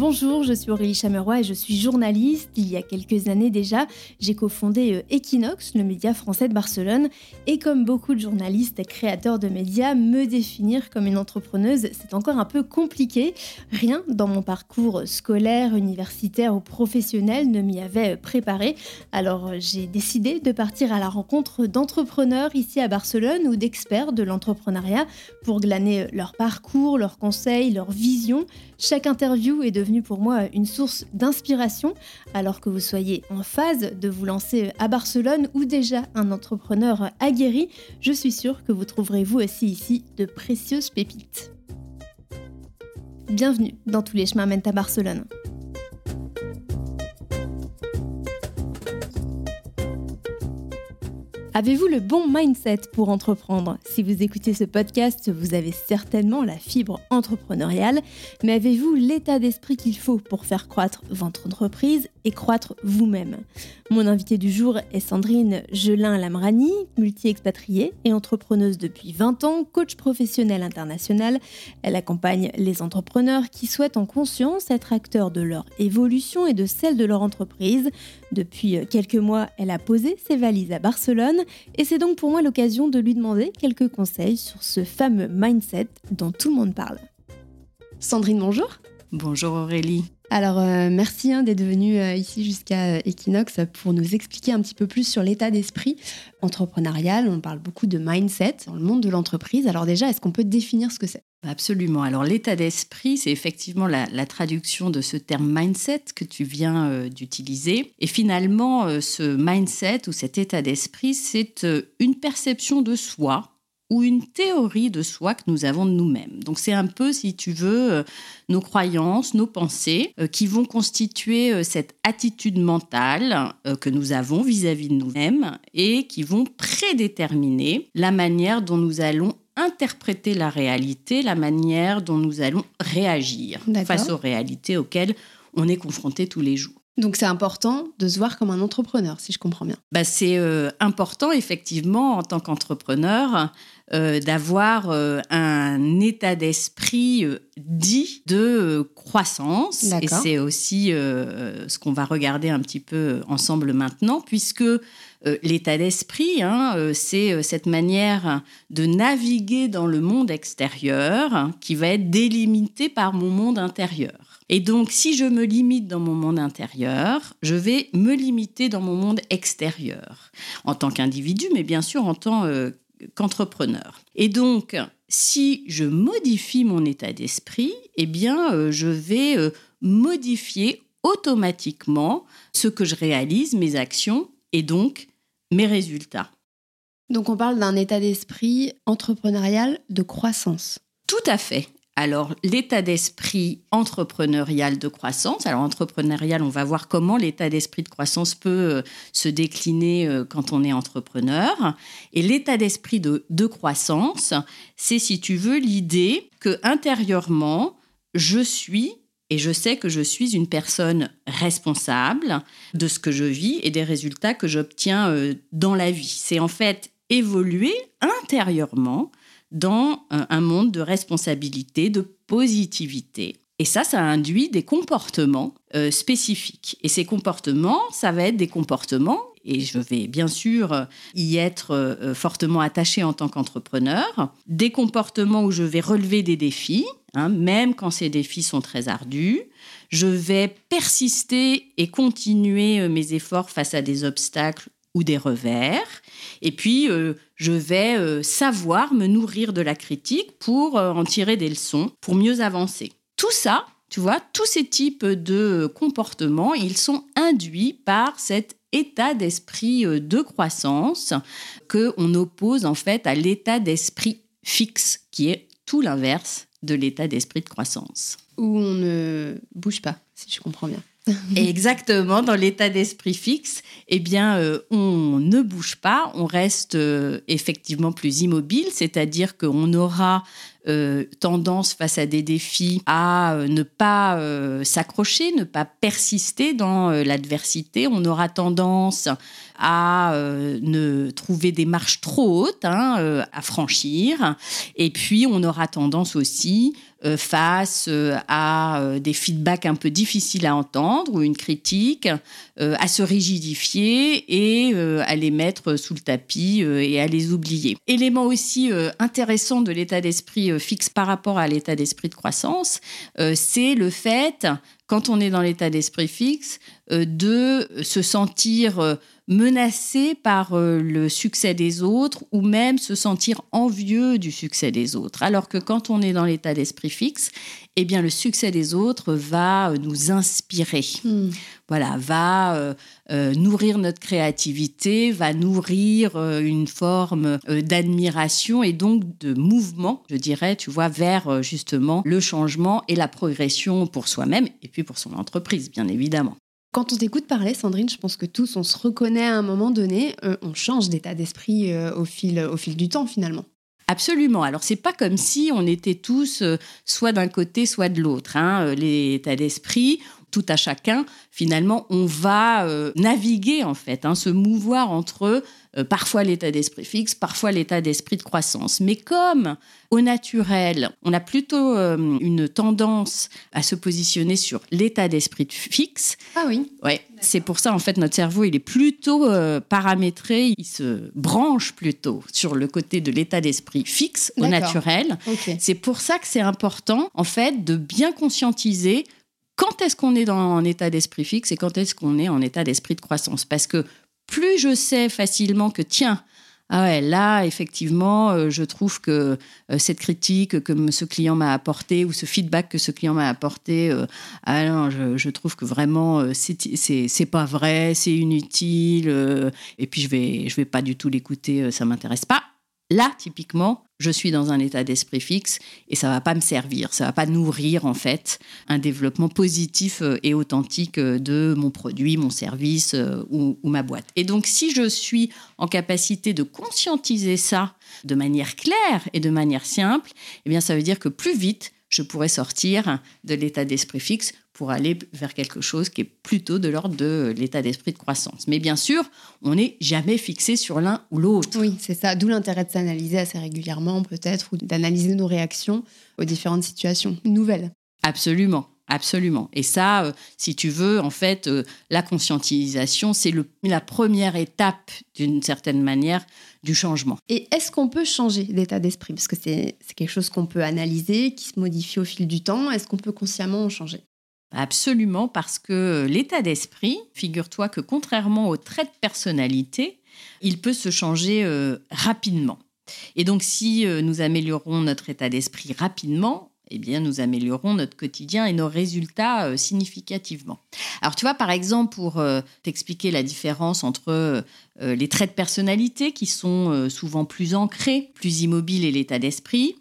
Bonjour, je suis Aurélie Chameroy et je suis journaliste. Il y a quelques années déjà, j'ai cofondé euh, Equinox, le média français de Barcelone. Et comme beaucoup de journalistes et créateurs de médias, me définir comme une entrepreneuse, c'est encore un peu compliqué. Rien dans mon parcours scolaire, universitaire ou professionnel ne m'y avait préparé. Alors euh, j'ai décidé de partir à la rencontre d'entrepreneurs ici à Barcelone ou d'experts de l'entrepreneuriat pour glaner euh, leur parcours, leurs conseils, leurs visions. Chaque interview est devenue pour moi une source d'inspiration, alors que vous soyez en phase de vous lancer à Barcelone ou déjà un entrepreneur aguerri, je suis sûre que vous trouverez vous aussi ici de précieuses pépites. Bienvenue dans Tous les chemins mènent à Barcelone. Avez-vous le bon mindset pour entreprendre? Si vous écoutez ce podcast, vous avez certainement la fibre entrepreneuriale, mais avez-vous l'état d'esprit qu'il faut pour faire croître votre entreprise? Et croître vous-même Mon invitée du jour est Sandrine Gelin-Lamrani, multi-expatriée et entrepreneuse depuis 20 ans, coach professionnel international. Elle accompagne les entrepreneurs qui souhaitent en conscience être acteurs de leur évolution et de celle de leur entreprise. Depuis quelques mois, elle a posé ses valises à Barcelone et c'est donc pour moi l'occasion de lui demander quelques conseils sur ce fameux mindset dont tout le monde parle. Sandrine, bonjour. Bonjour Aurélie. Alors, euh, merci hein, d'être venue euh, ici jusqu'à euh, Equinox pour nous expliquer un petit peu plus sur l'état d'esprit entrepreneurial. On parle beaucoup de mindset dans le monde de l'entreprise. Alors déjà, est-ce qu'on peut définir ce que c'est? Absolument. Alors l'état d'esprit, c'est effectivement la, traduction de ce terme mindset que tu viens d'utiliser. Et finalement, ce mindset ou cet état d'esprit, c'est une perception de soi ou une théorie de soi que nous avons de nous-mêmes. Donc c'est un peu, si tu veux, euh, nos croyances, nos pensées euh, qui vont constituer euh, cette attitude mentale que nous avons vis-à-vis de nous-mêmes et qui vont prédéterminer la manière dont nous allons interpréter la réalité, la manière dont nous allons réagir face aux réalités auxquelles on est confronté tous les jours. Donc c'est important de se voir comme un entrepreneur, si je comprends bien. Bah, c'est important, effectivement, en tant qu'entrepreneur, euh, d'avoir euh, un état d'esprit euh, dit de croissance. Et c'est aussi ce qu'on va regarder un petit peu ensemble maintenant, puisque l'état d'esprit, hein, c'est cette manière de naviguer dans le monde extérieur qui va être délimité par mon monde intérieur. Et donc, si je me limite dans mon monde intérieur, je vais me limiter dans mon monde extérieur, en tant qu'individu, mais bien sûr en tant qu'entrepreneur. Et donc, si je modifie mon état d'esprit, eh bien, euh, je vais euh, modifier automatiquement ce que je réalise, mes actions et donc mes résultats. Donc on parle d'un état d'esprit entrepreneurial de croissance. Tout à fait. Alors, l'état d'esprit entrepreneurial de croissance. Alors, entrepreneurial, on va voir comment l'état d'esprit de croissance peut euh, se décliner euh, quand on est entrepreneur. Et l'état d'esprit de, de croissance, c'est, si tu veux, l'idée que intérieurement, je suis et je sais que je suis une personne responsable de ce que je vis et des résultats que j'obtiens euh, dans la vie. C'est en fait évoluer intérieurement dans un monde de responsabilité, de positivité. Et ça, ça induit des comportements euh, spécifiques. Et ces comportements, ça va être des comportements, et je vais bien sûr y être euh, fortement attaché en tant qu'entrepreneur, des comportements où je vais relever des défis, hein, même quand ces défis sont très ardus. Je vais persister et continuer euh, mes efforts face à des obstacles ou des revers. Et puis, euh, je vais euh, savoir me nourrir de la critique pour euh, en tirer des leçons, pour mieux avancer. Tout ça, tu vois, tous ces types de comportements, ils sont induits par cet état d'esprit de croissance que on oppose en fait à l'état d'esprit fixe, qui est tout l'inverse de l'état d'esprit de croissance. Où on ne bouge pas, si je comprends bien. exactement, dans l'état d'esprit fixe, eh bien, euh, on ne bouge pas, on reste euh, effectivement plus immobile, c'est-à-dire qu'on aura euh, tendance face à des défis à ne pas s'accrocher, ne pas persister dans l'adversité. On aura tendance à ne trouver des marches trop hautes hein, à franchir. Et puis, on aura tendance aussi euh, face euh, à euh, des feedbacks un peu difficiles à entendre ou une critique, à se rigidifier et à les mettre sous le tapis et à les oublier. Élément aussi intéressant de l'état d'esprit fixe par rapport à l'état d'esprit de croissance, c'est le fait quand on est dans l'état d'esprit fixe, de se sentir menacé par euh, le succès des autres ou même se sentir envieux du succès des autres. Alors que quand on est dans l'état d'esprit fixe, eh bien le succès des autres va euh, nous inspirer. Hmm. Voilà, va euh, nourrir notre créativité, va nourrir une forme d'admiration et donc de mouvement, je dirais, tu vois, vers justement le changement et la progression pour soi-même et puis pour son entreprise, bien évidemment. Quand on t'écoute parler, Sandrine, je pense que tous, on se reconnaît à un moment donné, euh, on change d'état d'esprit euh, au, fil, du temps finalement. Absolument. Alors c'est pas comme si on était tous euh, soit d'un côté, soit de l'autre. Hein. L'état d'esprit, tout à chacun, finalement, on va naviguer en fait, hein, se mouvoir entre euh, parfois l'état d'esprit fixe, parfois l'état d'esprit de croissance. Mais comme au naturel, on a plutôt euh, une tendance à se positionner sur l'état d'esprit fixe. Ah oui. Ouais. C'est pour ça en fait notre cerveau il est plutôt euh, paramétré, il se branche plutôt sur le côté de l'état d'esprit fixe au naturel. C'est pour ça que c'est important en fait de bien conscientiser quand est-ce qu'on est dans un état d'esprit fixe et quand est-ce qu'on est en état d'esprit de croissance? Parce que plus je sais facilement que, tiens, ah ouais, là, effectivement, euh, je trouve que euh, cette critique que ce client m'a apportée ou ce feedback que ce client m'a apporté, euh, ah je, trouve que vraiment, c'est pas vrai, c'est inutile, et puis je vais, je vais pas du tout l'écouter, ça m'intéresse pas. Là, typiquement, je suis dans un état d'esprit fixe et ça va pas me servir, ça va pas nourrir en fait un développement positif euh, et authentique euh, de mon produit, mon service euh, ou, ma boîte. Et donc, si je suis en capacité de conscientiser ça de manière claire et de manière simple, eh bien, ça veut dire que plus vite je pourrais sortir de l'état d'esprit fixe pour aller vers quelque chose qui est plutôt de l'ordre de l'état d'esprit de croissance. Mais bien sûr, on n'est jamais fixé sur l'un ou l'autre. Oui, c'est ça. D'où l'intérêt de s'analyser assez régulièrement, peut-être, ou d'analyser nos réactions aux différentes situations nouvelles. Absolument. Absolument. Et ça, euh, si tu veux, en fait, euh, la conscientisation, c'est la première étape, d'une certaine manière, du changement. Et est-ce qu'on peut changer d'état d'esprit? Parce que c'est quelque chose qu'on peut analyser, qui se modifie au fil du temps. Est-ce qu'on peut consciemment en changer? Absolument, parce que l'état d'esprit, figure-toi que contrairement aux traits de personnalité, il peut se changer euh, rapidement. Et donc, si euh, nous améliorons notre état d'esprit rapidement, eh bien, nous améliorons notre quotidien et nos résultats euh, significativement. Alors, tu vois, par exemple, pour t'expliquer la différence entre les traits de personnalité qui sont souvent plus ancrés, plus immobiles et l'état d'esprit,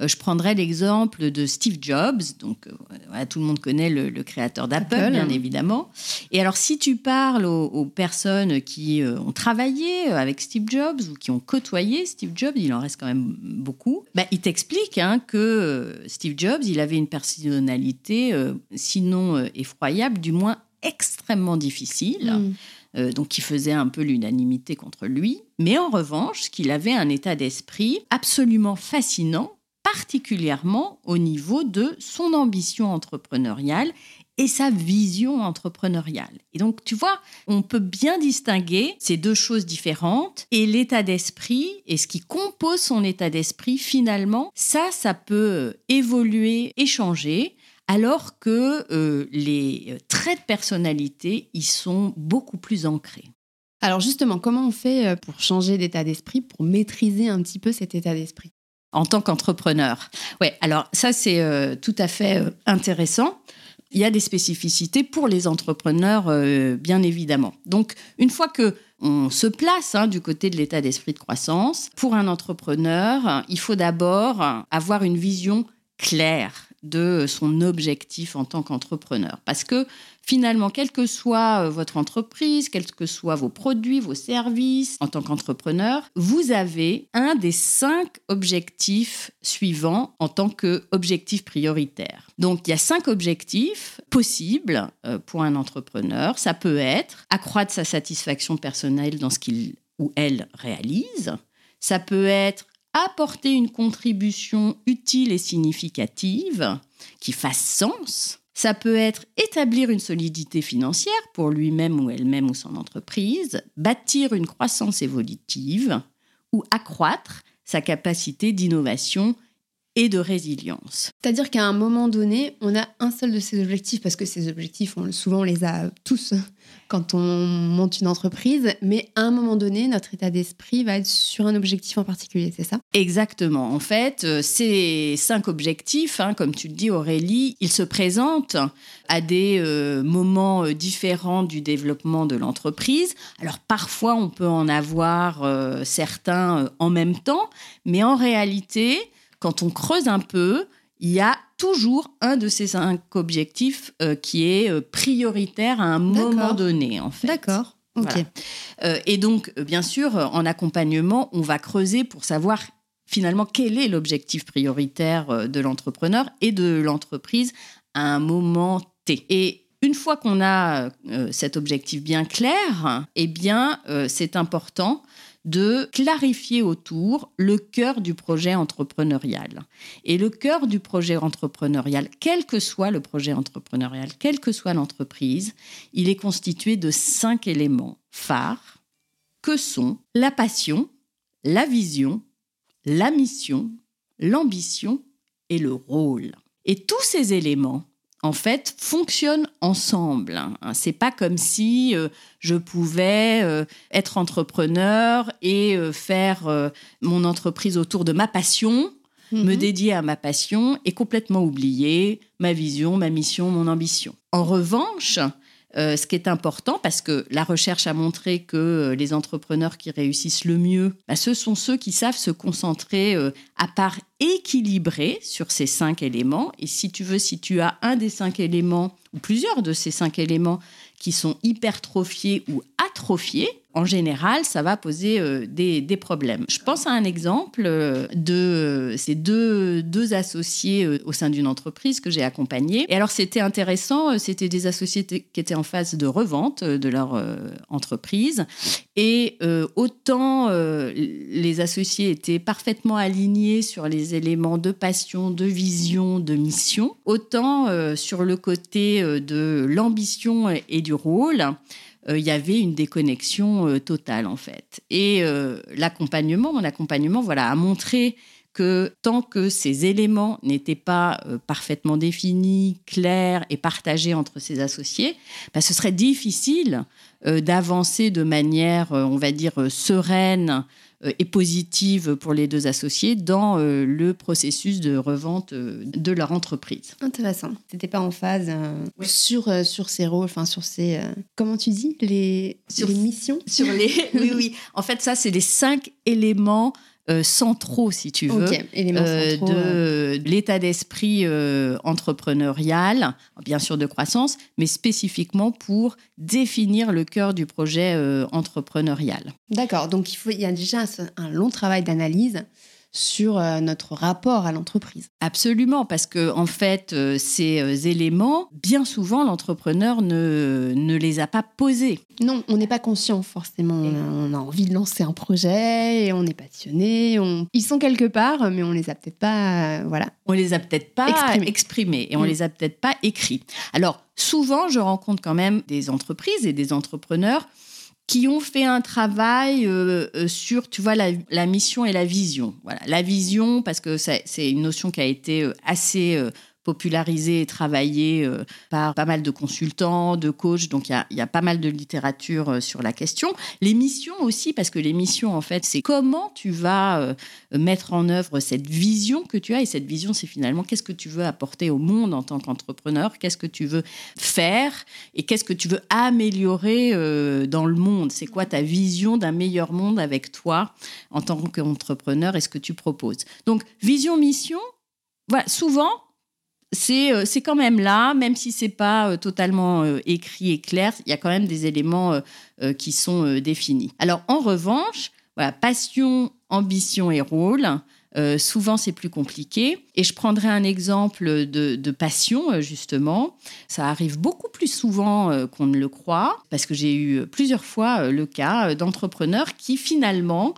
je prendrai l'exemple de Steve Jobs, donc euh, tout le monde connaît le, créateur d'Apple, bien évidemment. Et alors, si tu parles aux, personnes qui euh, ont travaillé avec Steve Jobs ou qui ont côtoyé Steve Jobs, il en reste quand même beaucoup, bah, ils t'expliquent hein, que Steve Jobs, il avait une personnalité, sinon effroyable, du moins extrêmement difficile. Mm. donc qui faisait un peu l'unanimité contre lui. Mais en revanche, qu'il avait un état d'esprit absolument fascinant particulièrement au niveau de son ambition entrepreneuriale et sa vision entrepreneuriale. Et donc, tu vois, on peut bien distinguer ces deux choses différentes et l'état d'esprit et ce qui compose son état d'esprit, finalement, ça, ça peut évoluer et changer alors que euh, les traits de personnalité y sont beaucoup plus ancrés. Alors justement, comment on fait euh, pour changer d'état d'esprit, pour maîtriser un petit peu cet état d'esprit? En tant qu'entrepreneur. Ouais, alors ça c'est euh, tout à fait euh, intéressant. Il y a des spécificités pour les entrepreneurs, euh, bien évidemment. Donc, une fois que on se place hein, du côté de l'état d'esprit de croissance, pour un entrepreneur, il faut d'abord avoir une vision claire de son objectif en tant qu'entrepreneur. Parce que finalement, quelle que soit euh, votre entreprise, quels que soient vos produits, vos services en tant qu'entrepreneur, vous avez un des cinq objectifs suivants en tant qu'objectif prioritaire. Donc, il y a cinq objectifs possibles euh, pour un entrepreneur. Ça peut être accroître sa satisfaction personnelle dans ce qu'il ou elle réalise. Ça peut être apporter une contribution utile et significative qui fasse sens. Ça peut être établir une solidité financière pour lui-même ou elle-même ou son entreprise, bâtir une croissance évolutive ou accroître sa capacité d'innovation et de résilience. C'est-à-dire qu'à un moment donné, on a un seul de ces objectifs, parce que ces objectifs, on, souvent on les a tous quand on monte une entreprise, mais à un moment donné, notre état d'esprit va être sur un objectif en particulier, c'est ça? Exactement. En fait, euh, ces cinq objectifs, hein, comme tu le dis Aurélie, ils se présentent à des euh, moments euh, différents du développement de l'entreprise. Alors parfois, on peut en avoir certains en même temps, mais en réalité, quand on creuse un peu, il y a toujours un de ces cinq objectifs euh, qui est euh, prioritaire à un moment donné, en fait. D'accord. Ok. Euh, et donc, bien sûr, en accompagnement, on va creuser pour savoir finalement quel est l'objectif prioritaire de l'entrepreneur et de l'entreprise à un moment T. Et une fois qu'on a cet objectif bien clair, eh bien, c'est important de clarifier autour le cœur du projet entrepreneurial. Et le cœur du projet entrepreneurial, quel que soit le projet entrepreneurial, quelle que soit l'entreprise, il est constitué de cinq éléments phares que sont la passion, la vision, la mission, l'ambition et le rôle. Et tous ces éléments en fait, fonctionnent ensemble. Hein. C'est pas comme si euh, je pouvais euh, être entrepreneur et euh, faire mon entreprise autour de ma passion, me mhm. dédier à ma passion et complètement oublier ma vision, ma mission, mon ambition. En revanche, euh, ce qui est important, parce que la recherche a montré que euh, les entrepreneurs qui réussissent le mieux, bah, ce sont ceux qui savent se concentrer euh, à part équilibrée sur ces cinq éléments. Et si tu veux, si tu as un des cinq éléments, ou plusieurs de ces cinq éléments qui sont hypertrophiés ou en général, ça va poser euh, des, problèmes. Je pense à un exemple euh, de euh, ces deux, deux associés au sein d'une entreprise que j'ai accompagnée. Et alors, c'était intéressant, c'était des associés qui étaient en phase de revente de leur entreprise. Et autant les associés étaient parfaitement alignés sur les éléments de passion, de vision, de mission, autant sur le côté de l'ambition et du rôle, euh, il y avait une déconnexion euh, totale en fait. Et euh, l'accompagnement, mon accompagnement, voilà, a montré que tant que ces éléments n'étaient pas parfaitement définis, clairs et partagés entre ses associés, bah, ce serait difficile d'avancer de manière, on va dire, sereine et positive pour les deux associés dans euh, le processus de revente euh, de leur entreprise. Intéressant. C'était pas en phase sur, sur ces rôles, enfin sur ces... comment tu dis Les, sur, les missions? sur les, Oui, oui. En fait, ça, c'est les cinq éléments euh, centraux, si tu veux, euh, de, l'état d'esprit euh, entrepreneurial, bien sûr de croissance, mais spécifiquement pour définir le cœur du projet entrepreneurial. D'accord, donc il, faut, il y a déjà un long travail d'analyse sur euh, notre rapport à l'entreprise. Absolument, parce que en fait, euh, ces euh, éléments, bien souvent, l'entrepreneur ne, ne les a pas posés. Non, on n'est pas conscient forcément. On a, envie de lancer un projet et on est passionné. Ils sont quelque part, mais on les a peut-être pas. voilà. On les a peut-être pas exprimés, et on mm. les a peut-être pas écrits. Alors souvent, je rencontre quand même des entreprises et des entrepreneurs qui ont fait un travail euh, euh, sur, tu vois, la, mission et la vision. Voilà, la vision, parce que c'est une notion qui a été euh, assez popularisé et travaillé euh, par pas mal de consultants, de coachs. Donc, il y a, pas mal de littérature euh, sur la question. Les missions aussi, parce que les missions, en fait, c'est comment tu vas euh, mettre en œuvre cette vision que tu as. Et cette vision, c'est finalement qu'est-ce que tu veux apporter au monde en tant qu'entrepreneur, qu'est-ce que tu veux faire? Et qu'est-ce que tu veux améliorer dans le monde? C'est quoi ta vision d'un meilleur monde avec toi en tant qu'entrepreneur et ce que tu proposes? Donc, vision, mission, souvent, c'est c'est quand même là, même si c'est pas totalement écrit et clair, il y a quand même des éléments qui sont définis. Alors en revanche, passion, ambition et rôle. Euh, souvent, c'est plus compliqué. Et je prendrai un exemple de, passion, euh, justement. Ça arrive beaucoup plus souvent euh, qu'on ne le croit, parce que j'ai eu plusieurs fois le cas d'entrepreneurs qui, finalement,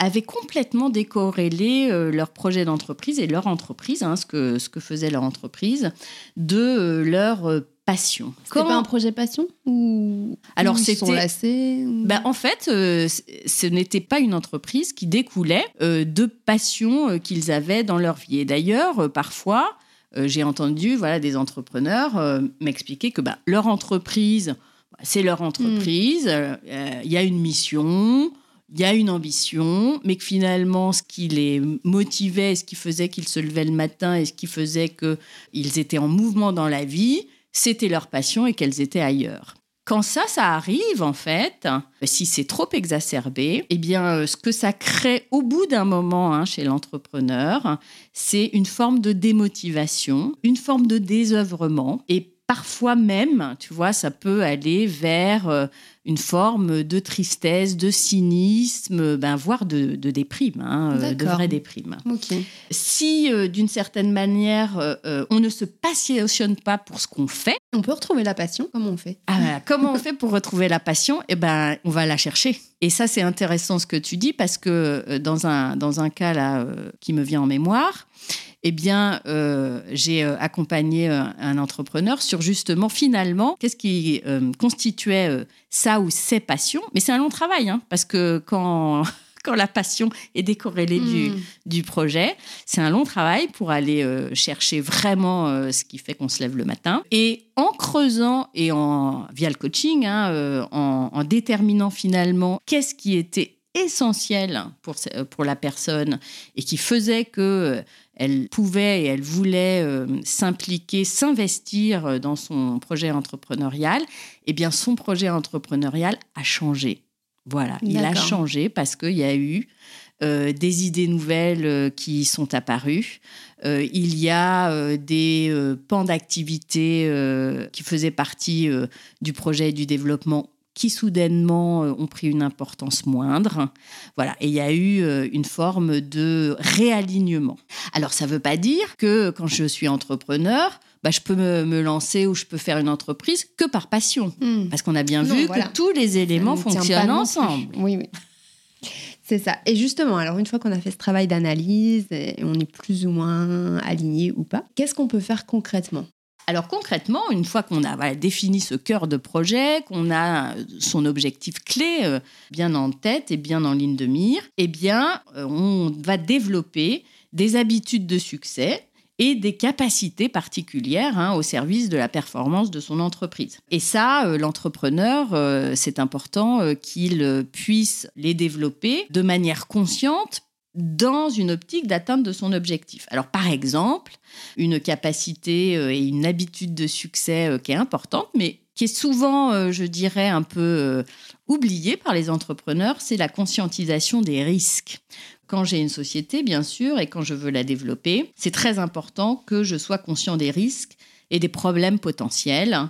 avaient complètement décorrélé leur projet d'entreprise et leur entreprise, hein, ce, que, ce que faisait leur entreprise, de leur passion. C'était pas un projet passion ou alors c'était ben, en fait euh, ce n'était pas une entreprise qui découlait euh, de passion euh, qu'ils avaient dans leur vie et d'ailleurs parfois j'ai entendu voilà des entrepreneurs m'expliquer que ben, leur entreprise c'est leur entreprise hmm. il y a une mission il y a une ambition, mais que finalement, ce qui les motivait, ce qui faisait qu'ils se levaient le matin et ce qui faisait qu'ils étaient en mouvement dans la vie, c'était leur passion et qu'elles étaient ailleurs. Quand ça, ça arrive, en fait, si c'est trop exacerbé, eh bien, euh, ce que ça crée au bout d'un moment hein, chez l'entrepreneur, c'est une forme de démotivation, une forme de désœuvrement. Et parfois même, tu vois, ça peut aller vers euh, une forme de tristesse, de cynisme, ben, voire de, déprime, hein, euh, de vraie déprime. Si, euh, d'une certaine manière, euh, on ne se passionne pas pour ce qu'on fait... On peut retrouver la passion, comment on fait. Ah, Comment on fait pour retrouver la passion? Eh ben, on va la chercher. Et ça, c'est intéressant ce que tu dis, parce que dans un, dans un cas là, qui me vient en mémoire, eh bien, j'ai accompagné un entrepreneur sur justement, finalement, qu'est-ce qui constituait ça ou ses passions. Mais c'est un long travail, hein, parce que quand, quand la passion est décorrélée du, hmm. du, projet, c'est un long travail pour aller euh, chercher vraiment euh, ce qui fait qu'on se lève le matin. Et en creusant et en, via le coaching, hein, euh, en, en déterminant finalement qu'est-ce qui était essentiel pour, pour la personne et qui faisait que elle pouvait et elle voulait euh, s'impliquer, s'investir dans son projet entrepreneurial, eh bien son projet entrepreneurial a changé. Voilà, il a changé parce qu'il y a eu euh, des idées nouvelles euh, qui sont apparues. il y a des pans d'activité qui faisaient partie du projet du développement qui soudainement euh, ont pris une importance moindre. Voilà, et il y a eu euh, une forme de réalignement. Alors ça ne veut pas dire que quand je suis entrepreneur, bah, je peux me, lancer ou je peux faire une entreprise que par passion. Hmm. Parce qu'on a bien vu que tous les éléments fonctionnent ensemble. Oui, oui. C'est ça. Et justement, alors une fois qu'on a fait ce travail d'analyse, et on est plus ou moins aligné ou pas, qu'est-ce qu'on peut faire concrètement? Alors concrètement, une fois qu'on a défini ce cœur de projet, qu'on a son objectif clé euh, bien en tête et bien en ligne de mire, eh bien, euh, on va développer des habitudes de succès et des capacités particulières hein, au service de la performance de son entreprise. Et ça, euh, l'entrepreneur, c'est important qu'il puisse les développer de manière consciente dans une optique d'atteinte de son objectif. Alors par exemple, une capacité euh, et une habitude de succès euh, qui est importante, mais qui est souvent, euh, je dirais, un peu oubliée par les entrepreneurs, c'est la conscientisation des risques. Quand j'ai une société, bien sûr, et quand je veux la développer, c'est très important que je sois conscient des risques et des problèmes potentiels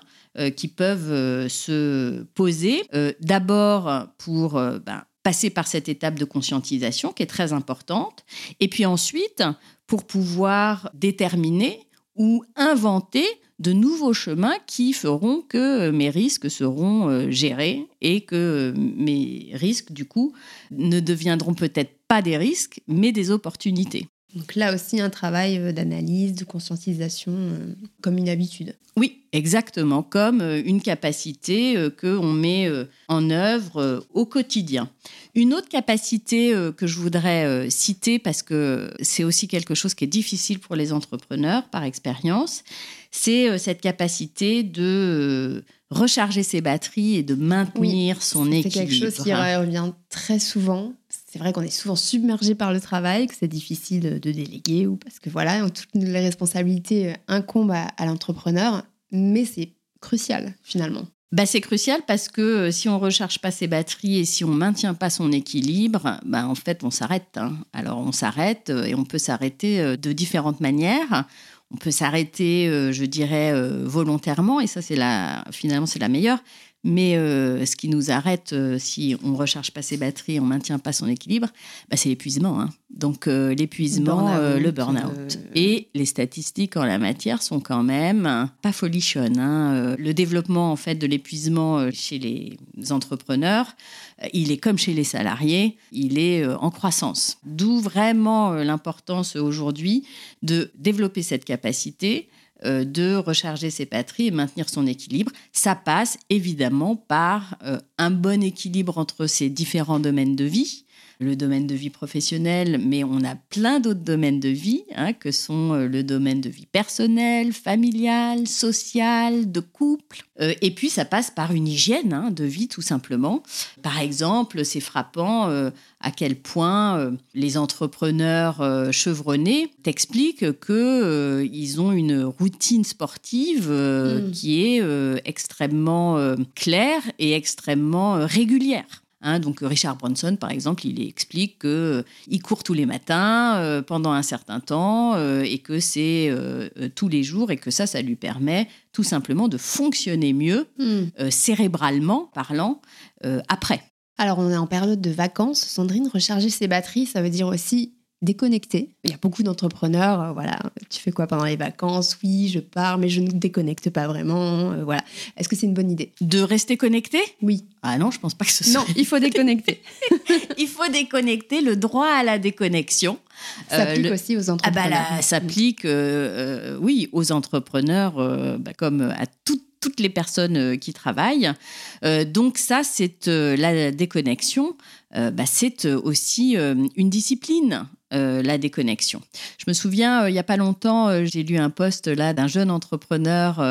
qui peuvent se poser. D'abord pour ben, passer par cette étape de conscientisation qui est très importante. Et puis ensuite, pour pouvoir déterminer ou inventer de nouveaux chemins qui feront que mes risques seront euh, gérés et que mes risques, du coup, ne deviendront peut-être pas des risques, mais des opportunités. Donc là aussi, un travail euh, d'analyse, de conscientisation, euh, comme une habitude. Oui, exactement, comme euh, une capacité qu'on met en œuvre au quotidien. Une autre capacité que je voudrais citer, parce que c'est aussi quelque chose qui est difficile pour les entrepreneurs par expérience, c'est cette capacité de recharger ses batteries et de maintenir son équilibre. C'est quelque chose qui revient très souvent c'est vrai qu'on est souvent submergé par le travail, que c'est difficile de déléguer ou parce que voilà, toutes les responsabilités incombent à, l'entrepreneur, mais c'est crucial finalement. Bah, c'est crucial parce que euh, si on recharge pas ses batteries et si on maintient pas son équilibre, bah, en fait on s'arrête. Hein. Alors on s'arrête euh, et on peut s'arrêter euh, de différentes manières. on peut s'arrêter, je dirais, volontairement, et ça, c'est la, finalement, c'est la meilleure. Mais euh, ce qui nous arrête, euh, si on ne recharge pas ses batteries, on ne maintient pas son équilibre, bah, c'est l'épuisement. Hein. Donc euh, l'épuisement, le burn-out. Et les statistiques en la matière sont quand même pas folichonnes. Hein. Le développement en fait de l'épuisement chez les entrepreneurs, il est comme chez les salariés, il est en croissance. D'où vraiment l'importance aujourd'hui de développer cette capacité euh, de recharger ses batteries et maintenir son équilibre. Ça passe évidemment par euh, un bon équilibre entre ces différents domaines de vie le domaine de vie professionnelle, mais on a plein d'autres domaines de vie, hein, que sont euh, le domaine de vie personnelle, familiale, sociale, de couple. Euh, et puis, ça passe par une hygiène hein, de vie, tout simplement. Par exemple, c'est frappant euh, à quel point les entrepreneurs chevronnés t'expliquent qu'ils ont une routine sportive mmh. qui est extrêmement claire et extrêmement régulière. Hein, donc Richard Bronson, par exemple, il explique qu'il euh, court tous les matins euh, pendant un certain temps euh, et que c'est tous les jours et que ça, ça lui permet tout simplement de fonctionner mieux hmm. cérébralement parlant après. Alors on est en période de vacances. Sandrine, recharger ses batteries, ça veut dire aussi déconnecter. Il y a beaucoup d'entrepreneurs, euh, voilà, tu fais quoi pendant les vacances? Oui, je pars, mais je ne déconnecte pas vraiment. Euh, voilà. Est-ce que c'est une bonne idée? De rester connecté Oui. Ah non, je pense pas que ce soit. Non, il faut déconnecter. il faut déconnecter, le droit à la déconnexion. Ça euh, s'applique aussi aux entrepreneurs. Ah bah là, s'applique, oui, aux entrepreneurs, bah, comme à toutes toutes les personnes qui travaillent. donc ça, c'est la déconnexion. Bah, c'est aussi une discipline. Euh, la déconnexion. Je me souviens, euh, il n'y a pas longtemps, euh, j'ai lu un post là d'un jeune entrepreneur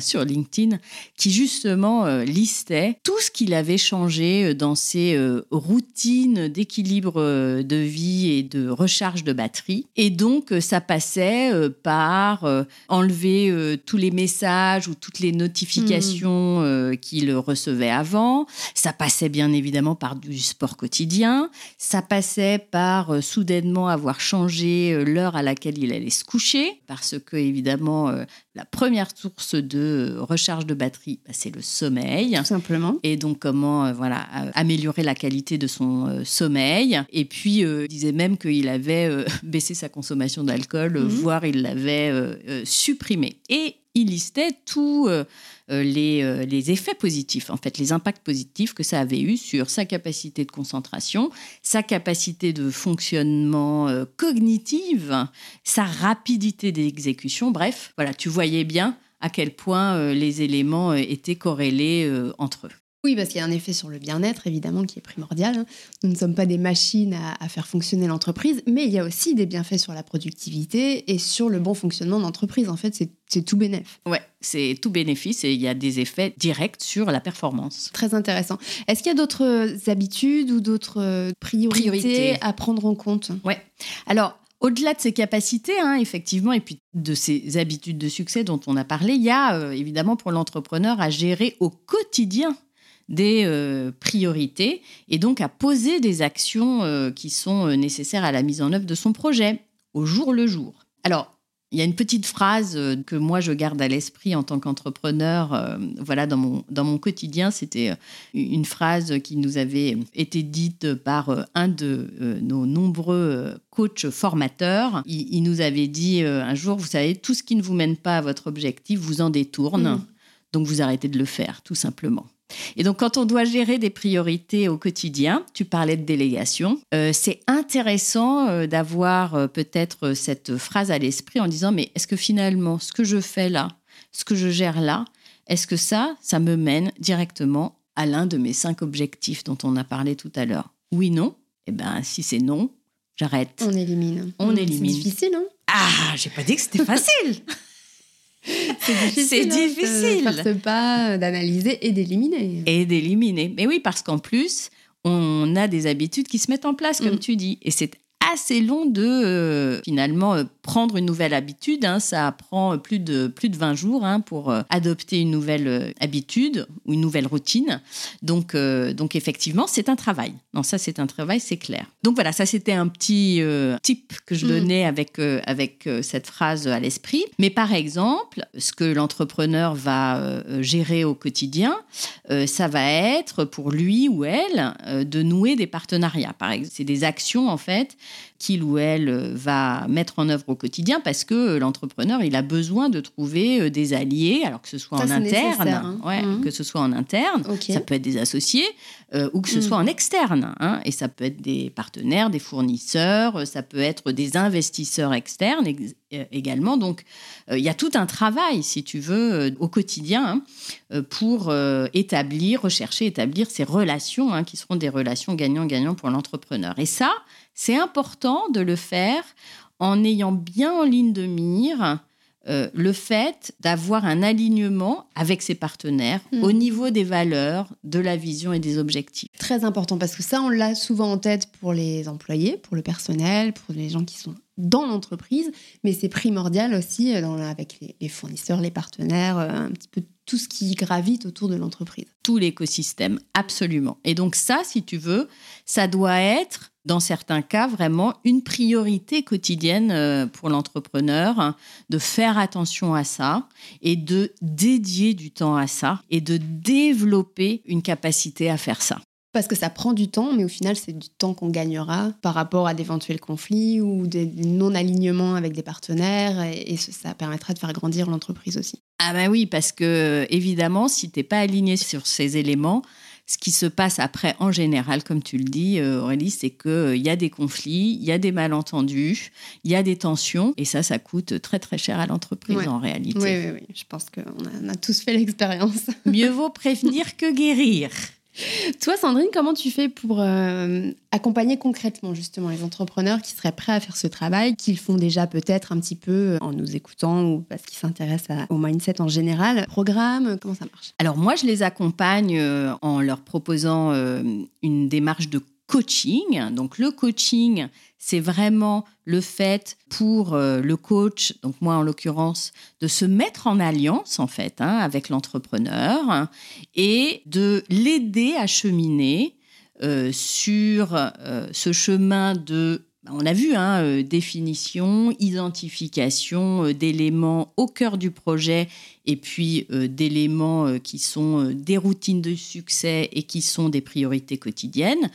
sur LinkedIn qui justement listait tout ce qu'il avait changé dans ses routines d'équilibre de vie et de recharge de batterie. Et donc, ça passait par enlever tous les messages ou toutes les notifications mmh. qu'il recevait avant. Ça passait bien évidemment par du sport quotidien. Ça passait par soudainement avoir changé euh, l'heure à laquelle il allait se coucher, parce que évidemment, euh, la première source de recharge de batterie, bah, c'est le sommeil. Tout simplement. Et donc, comment euh, voilà, améliorer la qualité de son sommeil. Et puis, il disait même qu'il avait baissé sa consommation d'alcool, mhm. voire il l'avait supprimé. Et il listait tous euh, euh, les, euh, les, effets positifs, en fait, les impacts positifs que ça avait eu sur sa capacité de concentration, sa capacité de fonctionnement cognitive, sa rapidité d'exécution. Bref, voilà, tu voyais bien à quel point les éléments étaient corrélés entre eux. Oui, parce qu'il y a un effet sur le bien-être, évidemment, qui est primordial. Hein. Nous ne sommes pas des machines à, faire fonctionner l'entreprise, mais il y a aussi des bienfaits sur la productivité et sur le bon fonctionnement d'entreprise. En fait, c'est tout bénéfice. Ouais, c'est tout bénéfice et il y a des effets directs sur la performance. Très intéressant. Est-ce qu'il y a d'autres habitudes ou d'autres priorités, à prendre en compte? Ouais. Alors, au-delà de ses capacités, hein, effectivement, et puis de ses habitudes de succès dont on a parlé, il y a euh, évidemment pour l'entrepreneur à gérer au quotidien des euh, priorités et donc à poser des actions euh, qui sont euh, nécessaires à la mise en œuvre de son projet au jour le jour. Alors, il y a une petite phrase que moi je garde à l'esprit en tant qu'entrepreneur, voilà dans mon dans mon quotidien, c'était une phrase qui nous avait été dite par un de nos nombreux coachs formateurs. Il, nous avait dit un jour, vous savez, tout ce qui ne vous mène pas à votre objectif vous en détourne, mmh. donc vous arrêtez de le faire, tout simplement. Et donc, quand on doit gérer des priorités au quotidien, tu parlais de délégation, euh, c'est intéressant euh, d'avoir euh, peut-être cette phrase à l'esprit en disant, mais est-ce que finalement, ce que je fais là, ce que je gère là, est-ce que ça, ça me mène directement à l'un de mes cinq objectifs dont on a parlé tout à l'heure? Oui, non Eh bien, si c'est non, j'arrête. On élimine. On élimine. C'est difficile, hein? Ah, j'ai pas dit que c'était facile c'est difficile. Hein, de pas, d'analyser et d'éliminer. Et d'éliminer. Mais oui, parce qu'en plus, on a des habitudes qui se mettent en place, comme mm. tu dis. Et c'est assez long de euh, finalement euh, prendre une nouvelle habitude. Hein. Ça prend plus de, plus de 20 jours hein, pour euh, adopter une nouvelle habitude ou une nouvelle routine. Donc, donc effectivement, c'est un travail. Non, ça, c'est un travail, c'est clair. Donc voilà, ça c'était un petit euh, tip que je Mm. donnais avec, euh, avec euh, cette phrase à l'esprit. Mais par exemple, ce que l'entrepreneur va euh, gérer au quotidien, euh, ça va être pour lui ou elle euh, de nouer des partenariats. Par exemple, c'est des actions en fait qu'il ou elle euh, va mettre en œuvre au quotidien parce que euh, l'entrepreneur il a besoin de trouver euh, des alliés, alors que ce soit Ça, en interne, hein. ouais, Mhm. que ce soit en interne, ça peut être des associés euh, ou que ce Mm. soit en externe. hein, et ça peut être des partenaires, des fournisseurs, ça peut être des investisseurs externes ex- également. Donc, euh, il y a tout un travail, si tu veux, euh, au quotidien hein, pour établir, rechercher, établir ces relations qui seront des relations gagnant-gagnant pour l'entrepreneur. Et ça, c'est important de le faire en ayant bien en ligne de mire euh, le fait d'avoir un alignement avec ses partenaires Mm. au niveau des valeurs, de la vision et des objectifs. Très important parce que ça, on l'a souvent en tête pour les employés, pour le personnel, pour les gens qui sont dans l'entreprise, mais c'est primordial aussi euh, dans, avec les, les fournisseurs, les partenaires, euh, un petit peu tout ce qui gravite autour de l'entreprise. Tout l'écosystème, absolument. Et donc ça, si tu veux, ça doit être, dans certains cas, vraiment une priorité quotidienne euh, pour l'entrepreneur, hein, de faire attention à ça et de dédier du temps à ça et de développer une capacité à faire ça. Parce que ça prend du temps, mais au final, c'est du temps qu'on gagnera par rapport à d'éventuels conflits ou des non-alignements avec des partenaires, et, ça permettra de faire grandir l'entreprise aussi. Ah ben oui, parce que évidemment, si tu n'es pas aligné sur ces éléments, ce qui se passe après, en général, comme tu le dis, euh, Aurélie, c'est qu'il y a des conflits, il y a des malentendus, il y a des tensions, et ça, ça coûte très très cher à l'entreprise Ouais. en réalité. Oui, oui, oui. Je pense qu'on a, on a tous fait l'expérience. Mieux vaut prévenir que guérir. Toi, Sandrine, comment tu fais pour euh, accompagner concrètement justement les entrepreneurs qui seraient prêts à faire ce travail, qu'ils font déjà peut-être un petit peu euh, en nous écoutant ou parce qu'ils s'intéressent au mindset en général? Programme, comment ça marche? Alors moi, je les accompagne euh, en leur proposant une démarche de coaching. Donc le coaching, c'est vraiment le fait pour euh, le coach, donc moi en l'occurrence, de se mettre en alliance en fait hein, avec l'entrepreneur et de l'aider à cheminer euh, sur euh, ce chemin de on a vu, hein, définition, identification d'éléments au cœur du projet et puis d'éléments qui sont des routines de succès et qui sont des priorités quotidiennes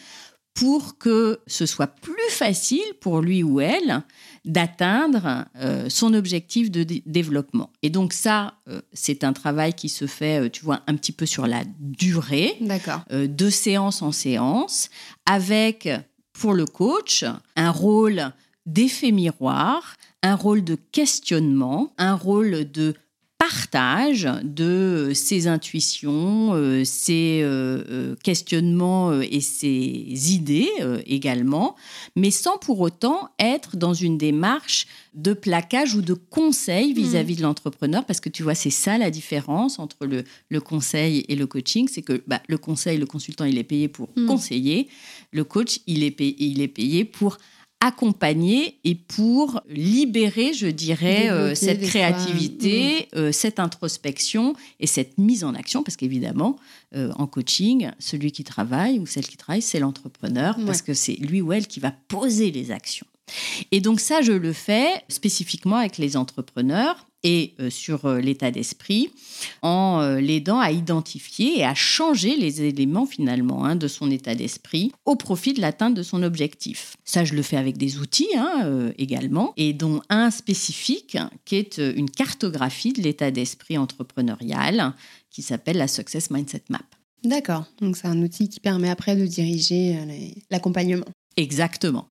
pour que ce soit plus facile pour lui ou elle d'atteindre euh, son objectif de dé- développement. Et donc ça, euh, c'est un travail qui se fait, euh, tu vois, un petit peu sur la durée de séance en séance, avec, pour le coach, un rôle d'effet miroir, un rôle de questionnement, un rôle de partage de ses intuitions, euh, ses euh, euh, questionnements euh, et ses idées euh, également, mais sans pour autant être dans une démarche de plaquage ou de conseil vis-à-vis de l'entrepreneur, parce que tu vois, c'est ça la différence entre le, le conseil et le coaching, c'est que bah, le conseil, le consultant, il est payé pour Mm. conseiller, le coach, il est payé, il est payé pour accompagner et pour libérer, je dirais, euh, cette créativité, euh, cette introspection et cette mise en action, parce qu'évidemment, euh, en coaching, celui qui travaille ou celle qui travaille, c'est l'entrepreneur, parce que c'est lui ou elle qui va poser les actions. Et donc ça, je le fais spécifiquement avec les entrepreneurs et euh, sur euh, l'état d'esprit, en euh, l'aidant à identifier et à changer les éléments finalement hein, de son état d'esprit au profit de l'atteinte de son objectif. Ça, je le fais avec des outils hein, euh, également, et dont un spécifique hein, qui est une cartographie de l'état d'esprit entrepreneurial qui s'appelle la Success Mindset Map. D'accord. Donc c'est un outil qui permet après de diriger l'accompagnement. Exactement.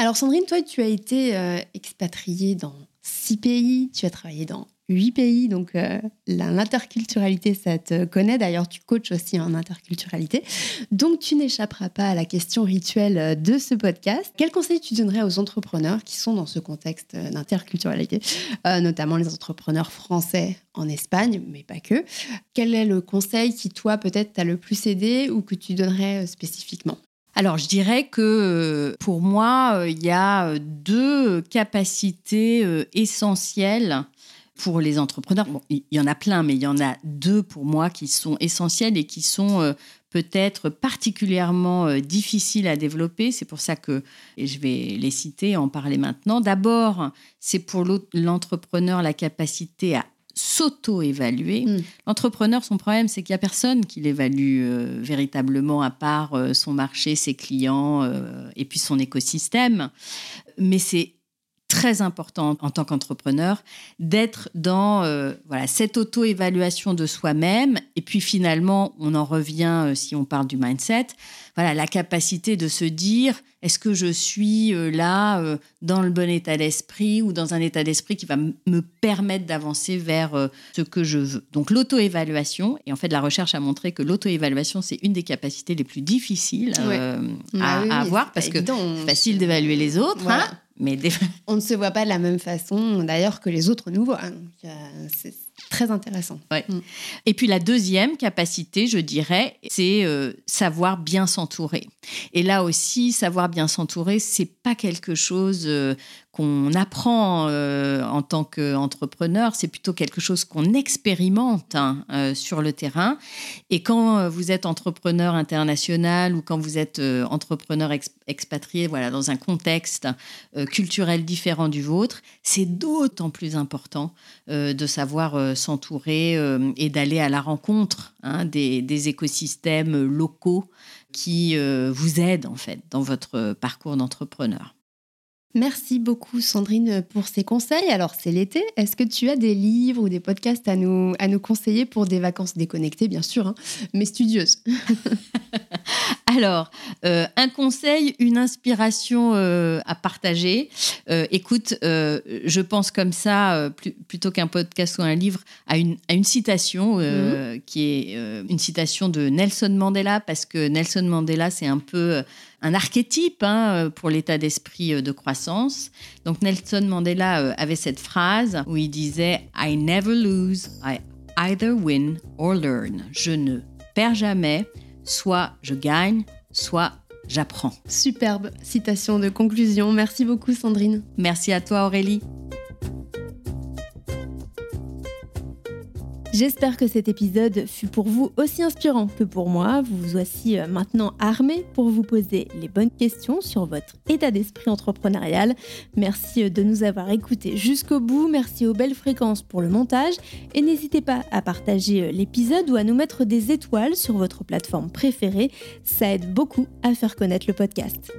Alors Sandrine, toi, tu as été euh, expatriée dans six pays, tu as travaillé dans huit pays, donc euh, l'interculturalité, ça te connaît. D'ailleurs, tu coaches aussi en interculturalité. Donc, tu n'échapperas pas à la question rituelle euh, de ce podcast. Quel conseil tu donnerais aux entrepreneurs qui sont dans ce contexte euh, d'interculturalité, notamment les entrepreneurs français en Espagne, mais pas que? Quel est le conseil qui, toi, peut-être, t'a le plus aidé ou que tu donnerais spécifiquement? Alors, je dirais que euh, pour moi, euh, il y a euh, deux capacités essentielles pour les entrepreneurs. Bon, il y en a plein, mais il y en a deux pour moi qui sont essentielles et qui sont euh, peut être particulièrement euh, difficile à développer. C'est pour ça que, je vais les citer, en parler maintenant. D'abord, c'est pour l'entrepreneur la capacité à s'auto-évaluer. Hmm. L'entrepreneur, son problème, c'est qu'il n'y a personne qui l'évalue euh, véritablement à part euh, son marché, ses clients et puis son écosystème. Mais c'est très important en tant qu'entrepreneur d'être dans euh, voilà cette auto-évaluation de soi-même et puis finalement on en revient euh, si on parle du mindset voilà la capacité de se dire est-ce que je suis euh, là dans le bon état d'esprit ou dans un état d'esprit qui va me permettre d'avancer vers ce que je veux. Donc l'auto-évaluation et en fait la recherche a montré que l'auto-évaluation c'est une des capacités les plus difficiles à, ah avoir parce que c'est facile d'évaluer les autres hein mais On ne se voit pas de la même façon, d'ailleurs, que les autres nous voient. C'est très intéressant. Mm. Et puis la deuxième capacité, je dirais, c'est euh, savoir bien s'entourer. Et là aussi, savoir bien s'entourer, c'est pas quelque chose euh, qu'on apprend euh, en tant qu'entrepreneur, c'est plutôt quelque chose qu'on expérimente hein, euh, sur le terrain. Et quand euh, vous êtes entrepreneur international ou quand vous êtes entrepreneur expatrié, voilà, dans un contexte culturel différent du vôtre, c'est d'autant plus important de savoir s'entourer et d'aller à la rencontre hein, des, des, écosystèmes locaux qui vous aident en fait dans votre parcours d'entrepreneur. Merci beaucoup Sandrine pour ces conseils. Alors c'est l'été, est-ce que tu as des livres ou des podcasts à nous, conseiller pour des vacances déconnectées, bien sûr, hein, mais studieuses? Alors, euh, un conseil, une inspiration euh, à partager. Euh, écoute, je pense comme ça, plutôt qu'un podcast ou un livre, à une, à une citation mhm. qui est une citation de Nelson Mandela, parce que Nelson Mandela, c'est un peu un archétype hein, pour l'état d'esprit de croissance. Donc Nelson Mandela avait cette phrase où il disait I never lose, I either win or learn. Je ne perds jamais, soit je gagne, soit j'apprends. Superbe citation de conclusion. Merci beaucoup Sandrine. Merci à toi Aurélie. J'espère que cet épisode fut pour vous aussi inspirant que pour moi. Vous voici euh, maintenant armé pour vous poser les bonnes questions sur votre état d'esprit entrepreneurial. Merci euh, de nous avoir écoutés jusqu'au bout. Merci aux belles fréquences pour le montage. Et n'hésitez pas à partager euh, l'épisode ou à nous mettre des étoiles sur votre plateforme préférée. Ça aide beaucoup à faire connaître le podcast.